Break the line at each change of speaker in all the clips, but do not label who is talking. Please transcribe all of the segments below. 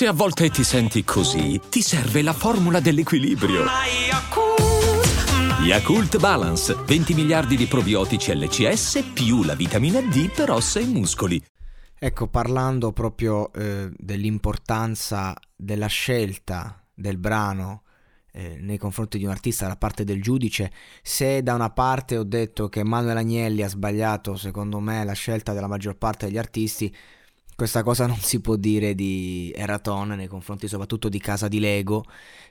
Se a volte ti senti così, ti serve la formula dell'equilibrio. Yakult Balance, 20 miliardi di probiotici LCS più la vitamina D per ossa e muscoli.
Ecco, parlando proprio eh, dell'importanza della scelta del brano eh, nei confronti di un artista da parte del giudice, se da una parte ho detto che Manuel Agnelli ha sbagliato, secondo me, la scelta della maggior parte degli artisti, questa cosa non si può dire di Eraton nei confronti soprattutto di Casa di Lego,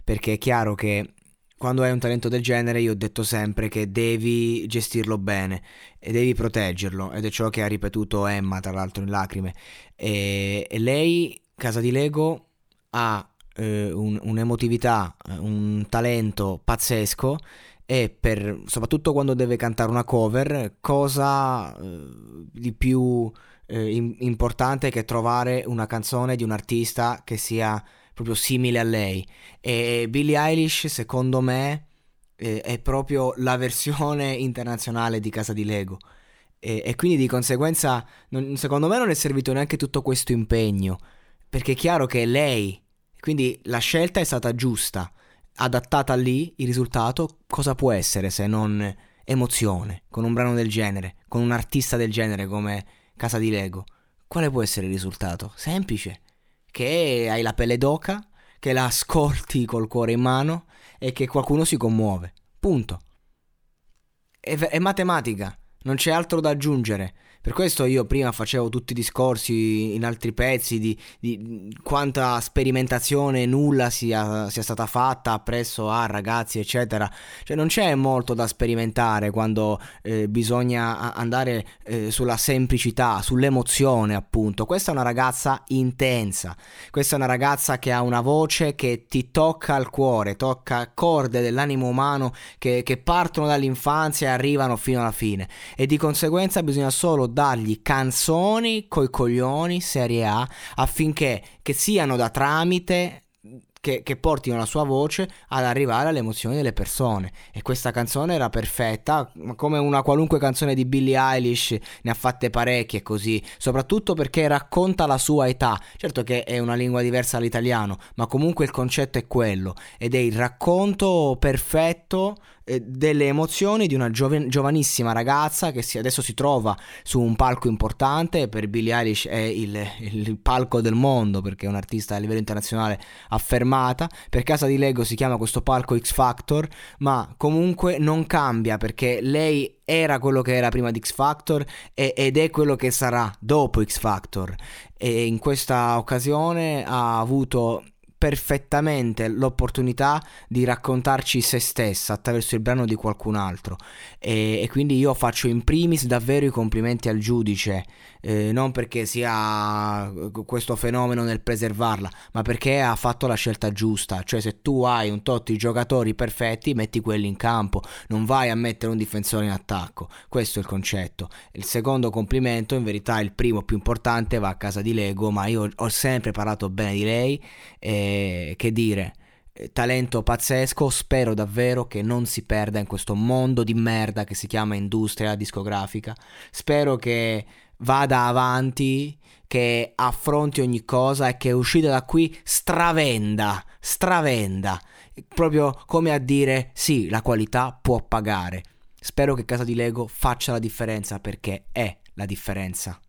perché è chiaro che quando hai un talento del genere io ho detto sempre che devi gestirlo bene e devi proteggerlo ed è ciò che ha ripetuto Emma tra l'altro in lacrime. E, e lei, Casa di Lego, ha eh, un, un'emotività, un talento pazzesco e per, soprattutto quando deve cantare una cover, cosa eh, di più eh, importante che trovare una canzone di un artista che sia proprio simile a lei. E Billie Eilish, secondo me, eh, è proprio la versione internazionale di Casa di Lego. E, e quindi di conseguenza, non, secondo me, non è servito neanche tutto questo impegno. Perché è chiaro che è lei, quindi la scelta è stata giusta. Adattata lì, il risultato cosa può essere se non emozione con un brano del genere, con un artista del genere come Casa di Lego? Quale può essere il risultato? Semplice che hai la pelle d'oca, che la ascolti col cuore in mano e che qualcuno si commuove. Punto. È, è matematica, non c'è altro da aggiungere. Per questo io prima facevo tutti i discorsi in altri pezzi di, di quanta sperimentazione nulla sia, sia, stata fatta presso a ragazzi, eccetera. Cioè non c'è molto da sperimentare quando eh, bisogna andare eh, sulla semplicità, sull'emozione, appunto. Questa è una ragazza intensa. Questa è una ragazza che ha una voce che ti tocca al cuore, tocca corde dell'animo umano che, che partono dall'infanzia e arrivano fino alla fine. E di conseguenza bisogna solo dargli canzoni coi coglioni serie A affinché che siano da tramite che, che, portino la sua voce ad arrivare alle emozioni delle persone. E questa canzone era perfetta, come una qualunque canzone di Billie Eilish, ne ha fatte parecchie così, soprattutto perché racconta la sua età. Certo che è una lingua diversa dall'italiano, ma comunque il concetto è quello, ed è il racconto perfetto eh, delle emozioni di una giov- giovanissima ragazza che si, adesso si trova su un palco importante, per Billie Eilish è il, il palco del mondo perché è un artista a livello internazionale affermata, per casa di Lego si chiama questo palco X Factor, ma comunque non cambia perché lei era quello che era prima di X Factor e, ed è quello che sarà dopo X Factor. E in questa occasione ha avuto perfettamente l'opportunità di raccontarci se stessa attraverso il brano di qualcun altro. E, e quindi io faccio in primis davvero i complimenti al giudice eh, non perché sia questo fenomeno nel preservarla ma perché ha fatto la scelta giusta. Cioè se tu hai un tot di giocatori perfetti metti quelli in campo non vai a mettere un difensore in attacco. Questo è il concetto. Il secondo complimento in verità il primo più importante va a casa di Lego ma io ho sempre parlato bene di lei e che dire, eh, talento pazzesco, spero davvero che non si perda in questo mondo di merda che si chiama industria discografica, spero che vada avanti, che affronti ogni cosa e che uscita da qui stravenda, stravenda, proprio come a dire sì, la qualità può pagare. Spero che Casa di Lego faccia la differenza perché è la differenza.